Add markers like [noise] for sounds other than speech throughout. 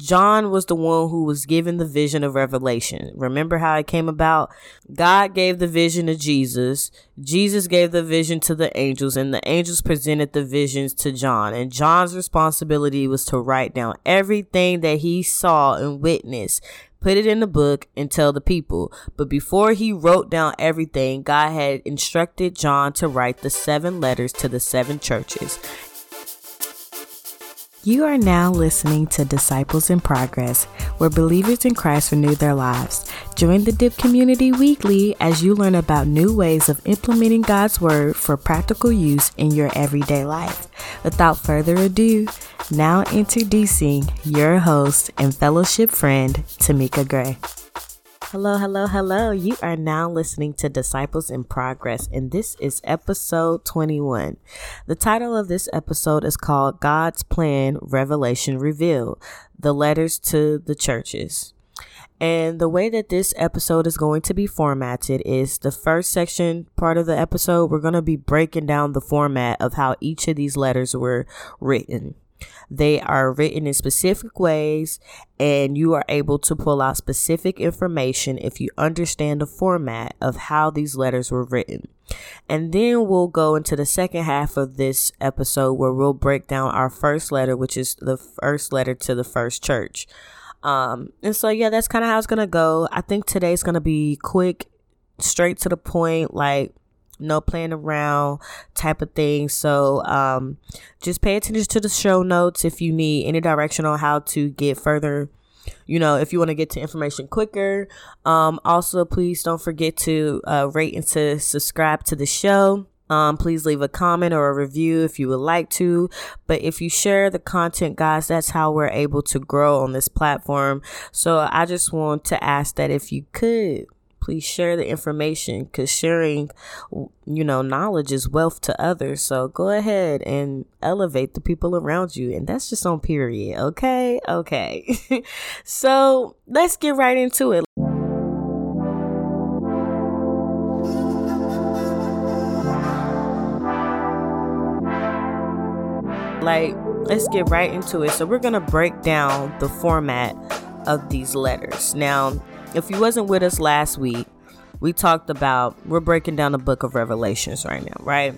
John was the one who was given the vision of revelation. Remember how it came about? God gave the vision to Jesus. Jesus gave the vision to the angels, and the angels presented the visions to John. And John's responsibility was to write down everything that he saw and witnessed put it in the book and tell the people. But before he wrote down everything, God had instructed John to write the seven letters to the seven churches. You are now listening to Disciples in Progress, where believers in Christ renew their lives. Join the DIP community weekly as you learn about new ways of implementing God's Word for practical use in your everyday life. Without further ado, now introducing your host and fellowship friend, Tomeikia Gray. Hello, hello, hello. You are now listening to Disciples in Progress, and this is episode 21. The title of this episode is called God's Plan Revelation Revealed The Letters to the Churches. And the way that this episode is going to be formatted is the first section part of the episode, we're going to be breaking down the format of how each of these letters were written. They are written in specific ways, and you are able to pull out specific information if you understand the format of how these letters were written. And then we'll go into the second half of this episode where we'll break down our first letter, which is the first letter to the first church. Um, and so, yeah, that's kind of how it's going to go. I think today's going to be quick, straight to the point, like no playing around type of thing. So um, just pay attention to the show notes if you need any direction on how to get further. You know, if you want to get to information quicker. Um, also, please don't forget to uh, rate and to subscribe to the show. Um, please leave a comment or a review if you would like to. But if you share the content, guys, that's how we're able to grow on this platform. So I just want to ask that if you could please share the information because sharing you know knowledge is wealth to others. So go ahead and elevate the people around you and that's just on period okay? Okay. [laughs] So let's get right into it. Like let's get right into it. So we're gonna break down the format of these letters. Now if you wasn't with us last week, we talked about we're breaking down the book of Revelations right now, right?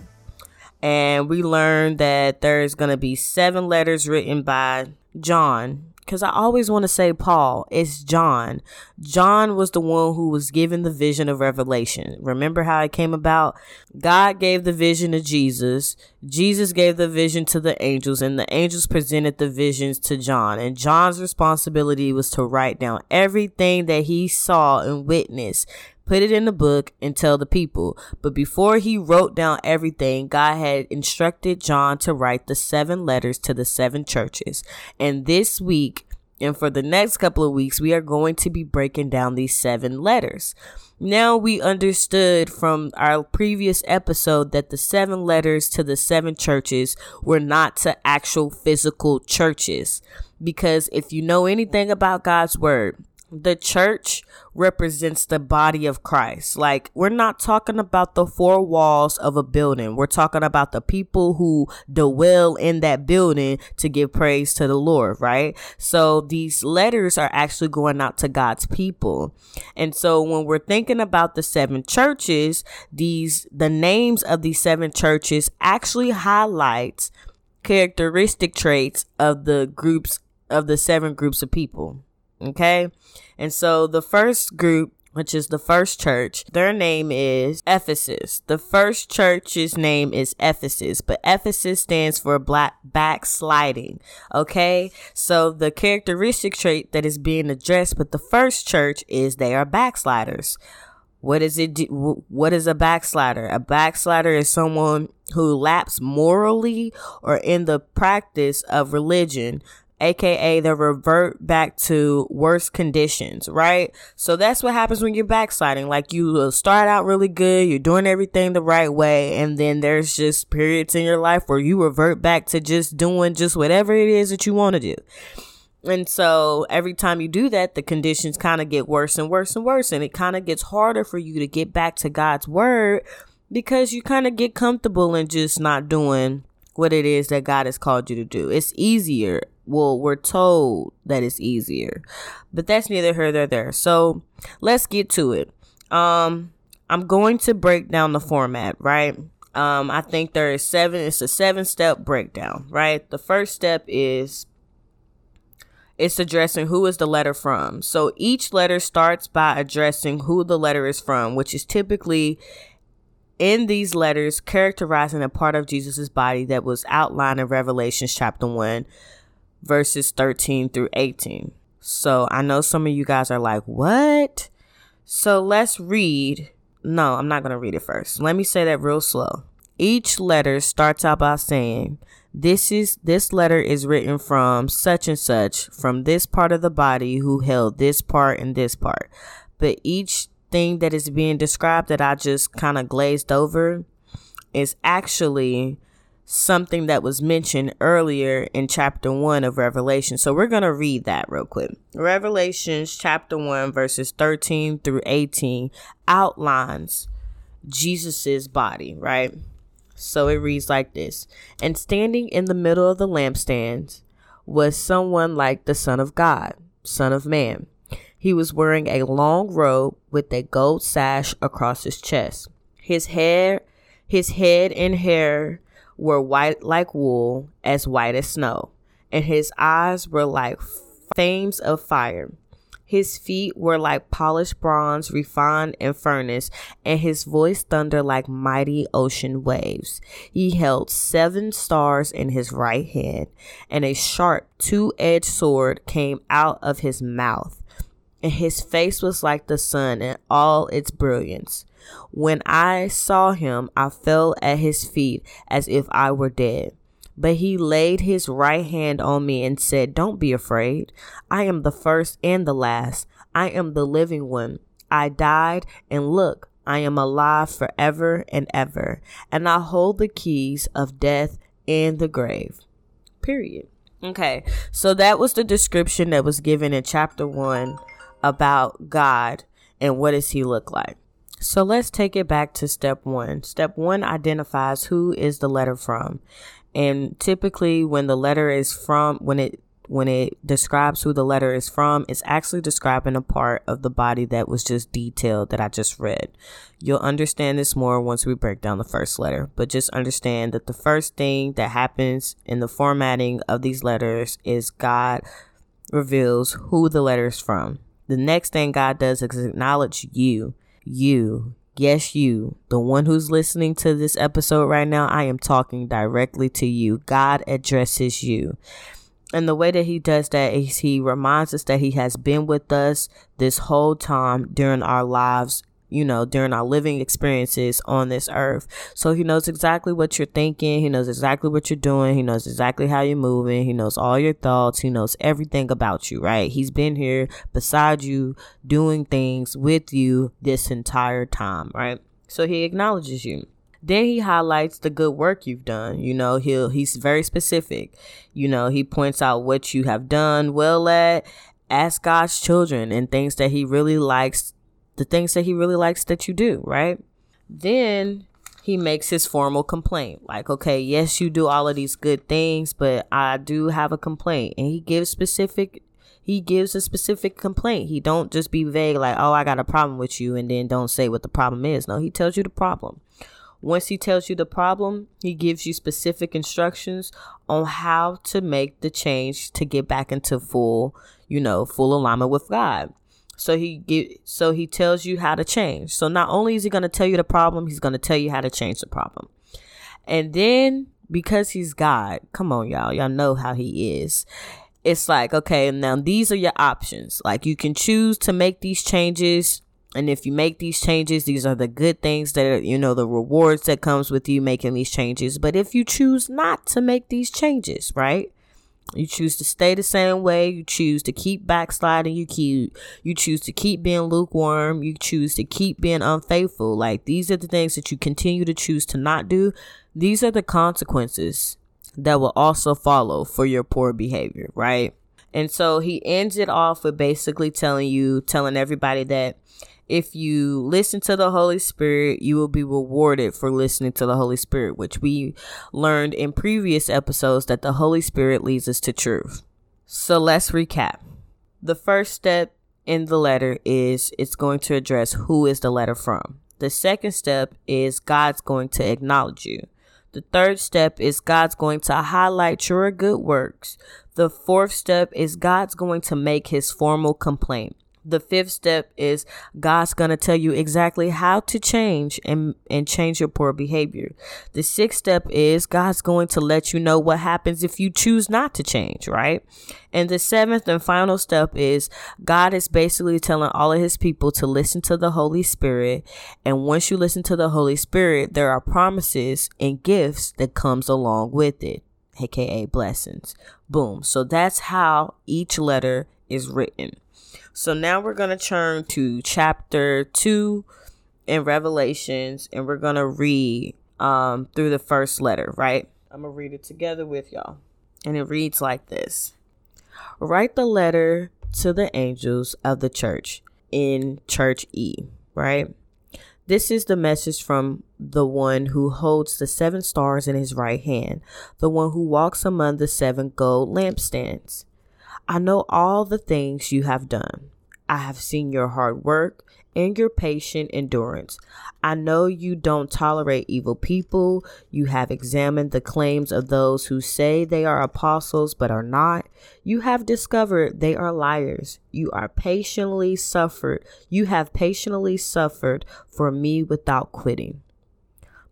And we learned that there's going to be seven letters written by John because I always want to say Paul. It's John. John was the one who was given the vision of revelation. Remember how it came about? God gave the vision to Jesus. Jesus gave the vision to the angels, and the angels presented the visions to John. And John's responsibility was to write down everything that he saw and witnessed put it in the book and tell the people. But before he wrote down everything, God had instructed John to write the seven letters to the seven churches. And this week, and for the next couple of weeks, we are going to be breaking down these seven letters. Now we understood from our previous episode that the seven letters to the seven churches were not to actual physical churches. Because if you know anything about God's word, the church represents the body of Christ. Like, we're not talking about the four walls of a building. We're talking about the people who dwell in that building to give praise to the Lord, right? So these letters are actually going out to God's people. And so when we're thinking about the seven churches, these, the names of these seven churches actually highlights characteristic traits of the groups of the seven groups of people. Okay. And so the first group which is the first church. Their name is Ephesus. The first church's name is Ephesus, but Ephesus stands for black backsliding. Okay. So the characteristic trait that is being addressed with the first church is they are backsliders. What is it? Do, what is a backslider? A backslider is someone who laps morally or in the practice of religion aka the revert back to worse conditions, right? So that's what happens when you're backsliding. Like you start out really good, you're doing everything the right way, and then there's just periods in your life where you revert back to just doing just whatever it is that you want to do. And so every time you do that, the conditions kind of get worse and worse and worse, and it kind of gets harder for you to get back to God's word because you kind of get comfortable in just not doing what it is that God has called you to do. It's easier well, we're told that it's easier, but that's neither here nor there. So let's get to it. Um, I'm going to break down the format, right? Um, I think there is seven. It's a seven step breakdown, right? The first step is it's addressing who is the letter from. So each letter starts by addressing who the letter is from, which is typically in these letters characterizing a part of Jesus's body that was outlined in Revelations chapter 1 verses 13 through 18. So I know some of you guys are like, "What?" So let's read. No, I'm not going to read it first. Let me say that real slow. Each letter starts out by saying, this is this letter is written from such and such from this part of the body who held this part and this part but each thing that is being described that i just kind of glazed over is actually something that was mentioned earlier in chapter 1 of revelation so we're going to read that real quick revelations chapter 1 verses 13 through 18 outlines jesus's body right so it reads like this And standing in the middle of the lampstands was someone like the Son of God, Son of Man. He was wearing a long robe with a gold sash across his chest. His hair, his head and hair were white like wool, as white as snow, and his eyes were like flames of fire. His feet were like polished bronze refined in furnace, and his voice thundered like mighty ocean waves. He held seven stars in his right hand, and a sharp two edged sword came out of his mouth. And his face was like the sun in all its brilliance. When I saw him, I fell at his feet as if I were dead. But he laid his right hand on me and said, Don't be afraid. I am the first and the last. I am the living one. I died, and look, I am alive forever and ever, and I hold the keys of death and the grave. Period. Okay, so that was the description that was given in chapter one about God and what does he look like. So let's take it back to step one. Step one identifies who is the letter from. And typically when the letter is from when it when it describes who the letter is from, it's actually describing a part of the body that was just detailed that I just read. You'll understand this more once we break down the first letter, but just understand that the first thing that happens in the formatting of these letters is God reveals who the letter is from. The next thing God does is acknowledge you, you, Yes, you, the one who's listening to this episode right now, I am talking directly to you. God addresses you. And the way that he does that is he reminds us that he has been with us this whole time during our lives you know, during our living experiences on this earth. So he knows exactly what you're thinking. He knows exactly what you're doing. He knows exactly how you're moving. He knows all your thoughts. He knows everything about you, right? He's been here beside you, doing things with you this entire time, right? So he acknowledges you then he highlights the good work you've done you know he'll he's very specific you know he points out what you have done well at as god's children and things that he really likes the things that he really likes that you do, right? Then he makes his formal complaint. Like, okay, yes, you do all of these good things, but I do have a complaint. And he gives specific he gives a specific complaint. He don't just be vague like, "Oh, I got a problem with you," and then don't say what the problem is. No, he tells you the problem. Once he tells you the problem, he gives you specific instructions on how to make the change to get back into full, you know, full alignment with God. So he give, so he tells you how to change. So not only is he going to tell you the problem, he's going to tell you how to change the problem. And then because he's God, come on y'all, y'all know how he is. It's like, okay, now these are your options. Like you can choose to make these changes and if you make these changes, these are the good things that are, you know, the rewards that comes with you making these changes. But if you choose not to make these changes, right? You choose to stay the same way. You choose to keep backsliding. You keep you choose to keep being lukewarm. You choose to keep being unfaithful. Like these are the things that you continue to choose to not do. These are the consequences that will also follow for your poor behavior, right? And so he ends it off with basically telling you, telling everybody that if you listen to the Holy Spirit, you will be rewarded for listening to the Holy Spirit, which we learned in previous episodes that the Holy Spirit leads us to truth. So let's recap. The first step in the letter is it's going to address who is the letter from. The second step is God's going to acknowledge you. The third step is God's going to highlight your good works. The fourth step is God's going to make his formal complaint. The fifth step is God's going to tell you exactly how to change and, and change your poor behavior. The sixth step is God's going to let you know what happens if you choose not to change, right? And the seventh and final step is God is basically telling all of his people to listen to the Holy Spirit. And once you listen to the Holy Spirit, there are promises and gifts that comes along with it, aka blessings. Boom. So that's how each letter is written. So now we're going to turn to chapter 2 in Revelations and we're going to read um, through the first letter, right? I'm going to read it together with y'all. And it reads like this Write the letter to the angels of the church in church E, right? This is the message from the one who holds the seven stars in his right hand, the one who walks among the seven gold lampstands. I know all the things you have done. I have seen your hard work and your patient endurance. I know you don't tolerate evil people. You have examined the claims of those who say they are apostles but are not. You have discovered they are liars. You are patiently suffered. You have patiently suffered for me without quitting.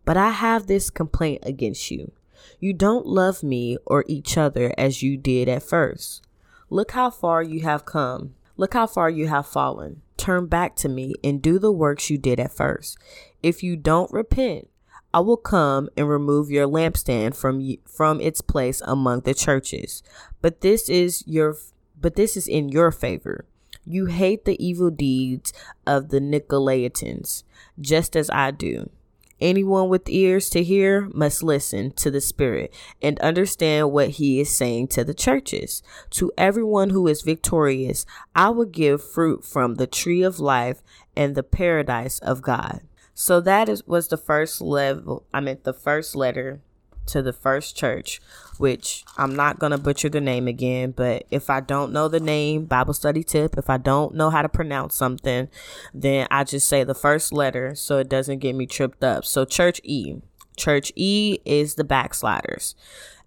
But I have this complaint against you. You don't love me or each other as you did at first. Look how far you have come. Look how far you have fallen. Turn back to me and do the works you did at first. If you don't repent, I will come and remove your lampstand from from its place among the churches. But this is your but this is in your favor. You hate the evil deeds of the Nicolaitans, just as I do. Anyone with ears to hear must listen to the Spirit and understand what he is saying to the churches. To everyone who is victorious, I will give fruit from the tree of life and the paradise of God. So that is was the first level. I meant the first letter to the first church, which I'm not going to butcher the name again, but if I don't know the name, Bible study tip, if I don't know how to pronounce something, then I just say the first letter so it doesn't get me tripped up. So, church E. Church E is the backsliders.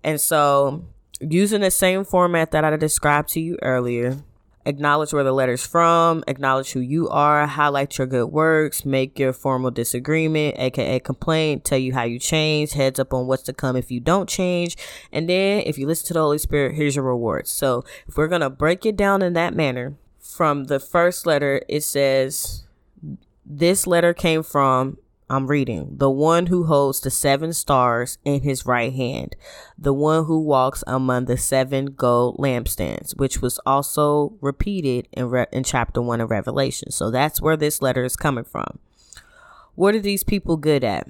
And so, using the same format that I described to you earlier, acknowledge where the letter's from, acknowledge who you are, highlight your good works, make your formal disagreement, aka complaint, tell you how you change, heads up on what's to come if you don't change. And then if you listen to the Holy Spirit, here's your rewards. So if we're gonna break it down in that manner, from the first letter, it says this letter came from I'm reading. The one who holds the seven stars in his right hand, the one who walks among the seven gold lampstands, which was also repeated in, Re- in chapter one of Revelation. So that's where this letter is coming from. What are these people good at?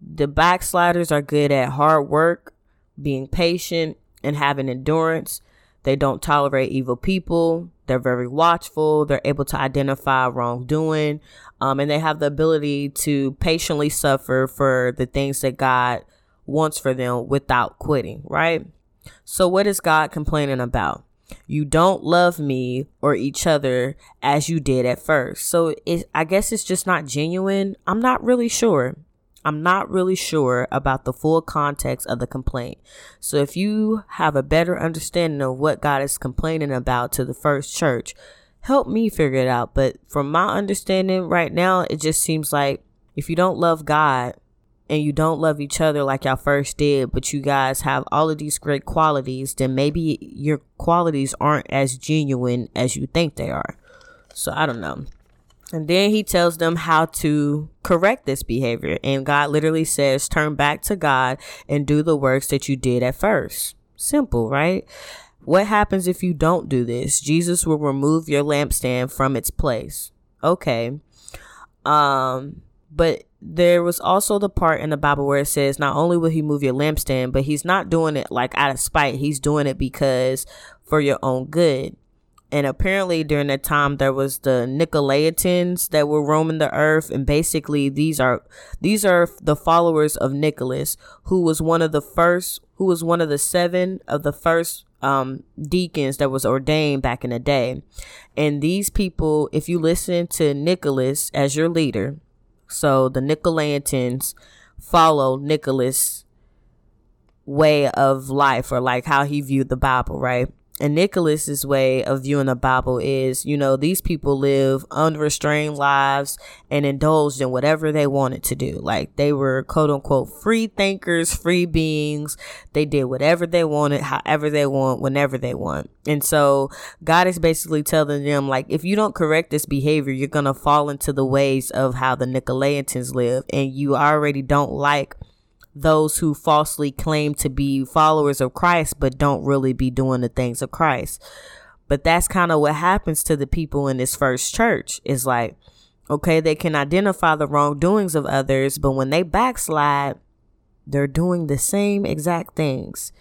The backsliders are good at hard work, being patient, and having endurance. They don't tolerate evil people. They're very watchful. They're able to identify wrongdoing. Um, and they have the ability to patiently suffer for the things that God wants for them without quitting, right? So, what is God complaining about? You don't love me or each other as you did at first. So, it, I guess it's just not genuine. I'm not really sure. I'm not really sure about the full context of the complaint. So if you have a better understanding of what God is complaining about to the first church, help me figure it out. But from my understanding right now, it just seems like if you don't love God and you don't love each other like y'all first did, but you guys have all of these great qualities, then maybe your qualities aren't as genuine as you think they are. So I don't know. And then he tells them how to correct this behavior. And God literally says, turn back to God and do the works that you did at first. Simple, right? What happens if you don't do this? Jesus will remove your lampstand from its place. Okay. Um, but there was also the part in the Bible where it says not only will he move your lampstand, but he's not doing it like out of spite. He's doing it because for your own good. And apparently during that time there was the Nicolaitans that were roaming the earth and basically these are these are the followers of Nicholas who was one of the first who was one of the seven of the first um, deacons that was ordained back in the day. And these people, if you listen to Nicholas as your leader, so the Nicolaitans follow Nicholas' way of life or like how he viewed the Bible, right? And Nicholas's way of viewing the Bible is, you know, these people live unrestrained lives and indulged in whatever they wanted to do. Like they were quote unquote free thinkers, free beings. They did whatever they wanted, however they want, whenever they want. And so God is basically telling them, like, if you don't correct this behavior, you're going to fall into the ways of how the Nicolaitans live. And you already don't like those who falsely claim to be followers of Christ but don't really be doing the things of Christ. But that's kind of what happens to the people in this first church. Is like, okay, they can identify the wrongdoings of others, but when they backslide, they're doing the same exact things.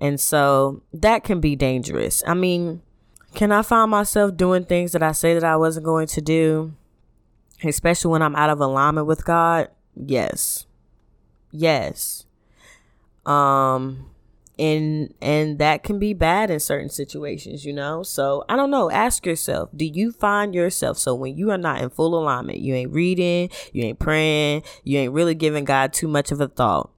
And so that can be dangerous. I mean, can I find myself doing things that I say that I wasn't going to do? Especially when I'm out of alignment with God? Yes. Yes. Um and and that can be bad in certain situations, you know? So, I don't know, ask yourself, do you find yourself so when you are not in full alignment, you ain't reading, you ain't praying, you ain't really giving God too much of a thought.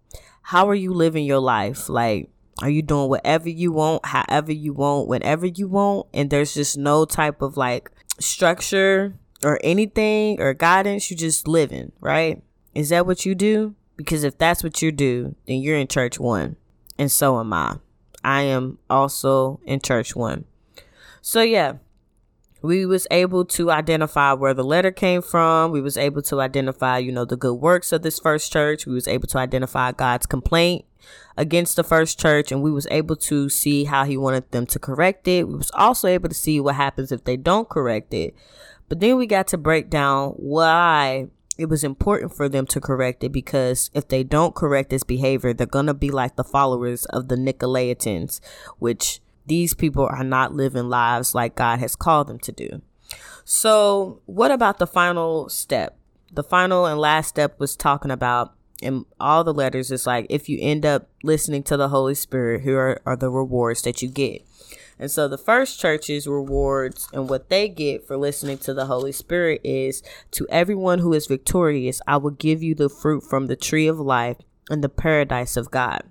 How are you living your life? Like are you doing whatever you want, however you want, whenever you want, and there's just no type of like structure or anything or guidance, you just living, right? Is that what you do? Because if that's what you do, then you're in church one. And so am I. I am also in church one. So yeah, we was able to identify where the letter came from. We was able to identify, you know, the good works of this first church. We was able to identify God's complaint against the first church and we was able to see how he wanted them to correct it. We was also able to see what happens if they don't correct it. But then we got to break down why it was important for them to correct it because if they don't correct this behavior, they're going to be like the followers of the Nicolaitans, which these people are not living lives like God has called them to do. So, what about the final step? The final and last step was talking about in all the letters is like if you end up listening to the Holy Spirit, here are, are the rewards that you get. And so the first church's rewards and what they get for listening to the Holy Spirit is to everyone who is victorious, I will give you the fruit from the tree of life and the paradise of God.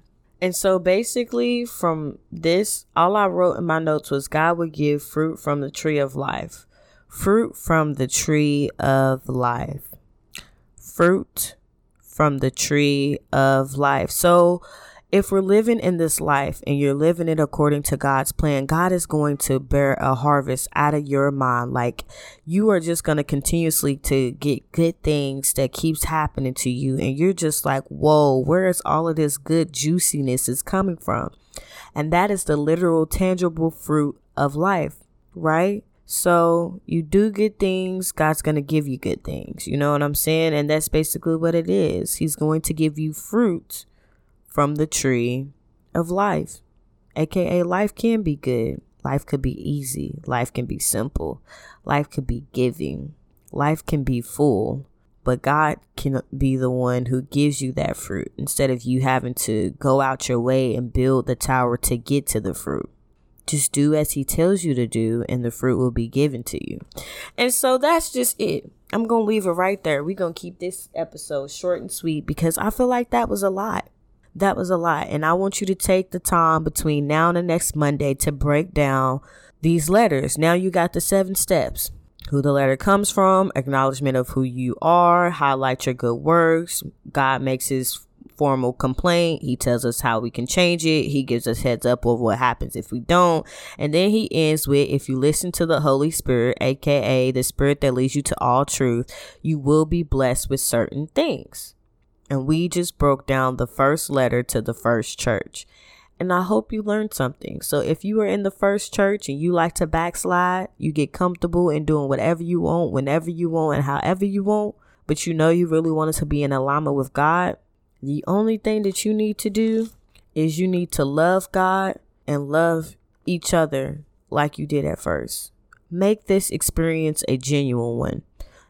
And so basically, from this, all I wrote in my notes was God would give fruit from the tree of life. Fruit from the tree of life. Fruit from the tree of life. So, if we're living in this life and you're living it according to God's plan, God is going to bear a harvest out of your mind. Like you are just going to continuously to get good things that keeps happening to you. And you're just like, whoa, where is all of this good juiciness is coming from? And that is the literal tangible fruit of life, right? So you do good things, God's going to give you good things. You know what I'm saying? And that's basically what it is. He's going to give you fruit from the tree of life. AKA, life can be good. Life could be easy. Life can be simple. Life could be giving. Life can be full. But God can be the one who gives you that fruit instead of you having to go out your way and build the tower to get to the fruit. Just do as He tells you to do, and the fruit will be given to you. And so that's just it. I'm going to leave it right there. We're going to keep this episode short and sweet because I feel like that was a lot that was a lot. And I want you to take the time between now and the next Monday to break down these letters. Now you got the seven steps who the letter comes from, acknowledgement of who you are, highlight your good works. God makes his formal complaint. He tells us how we can change it. He gives us heads up of what happens if we don't. And then he ends with if you listen to the Holy Spirit, aka the spirit that leads you to all truth, you will be blessed with certain things. And we just broke down the first letter to the first church. And I hope you learned something. So if you are in the first church and you like to backslide, you get comfortable in doing whatever you want, whenever you want, and however you want, but you know you really wanted to be in alignment with God, the only thing that you need to do is you need to love God and love each other like you did at first. Make this experience a genuine one.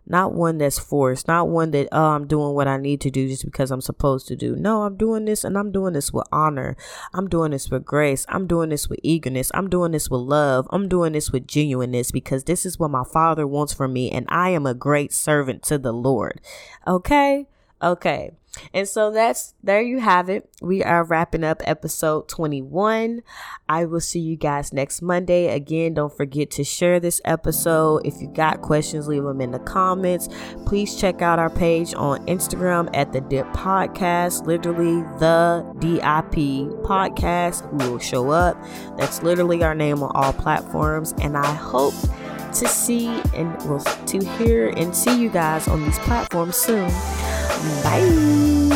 Not one that's forced, not one that, oh, I'm doing what I need to do just because I'm supposed to do. No, I'm doing this and I'm doing this with honor. I'm doing this with grace. I'm doing this with eagerness. I'm doing this with love. I'm doing this with genuineness because this is what my Father wants from me and I am a great servant to the Lord. Okay? Okay. And so that's there you have it. We are wrapping up episode 21. I will see you guys next Monday. Again, don't forget to share this episode. If you got questions, leave them in the comments. Please check out our page on Instagram at the Dip Podcast, literally the DIP podcast. We will show up. That's literally our name on all platforms. And I hope to see and well, to hear and see you guys on these platforms soon. Bye.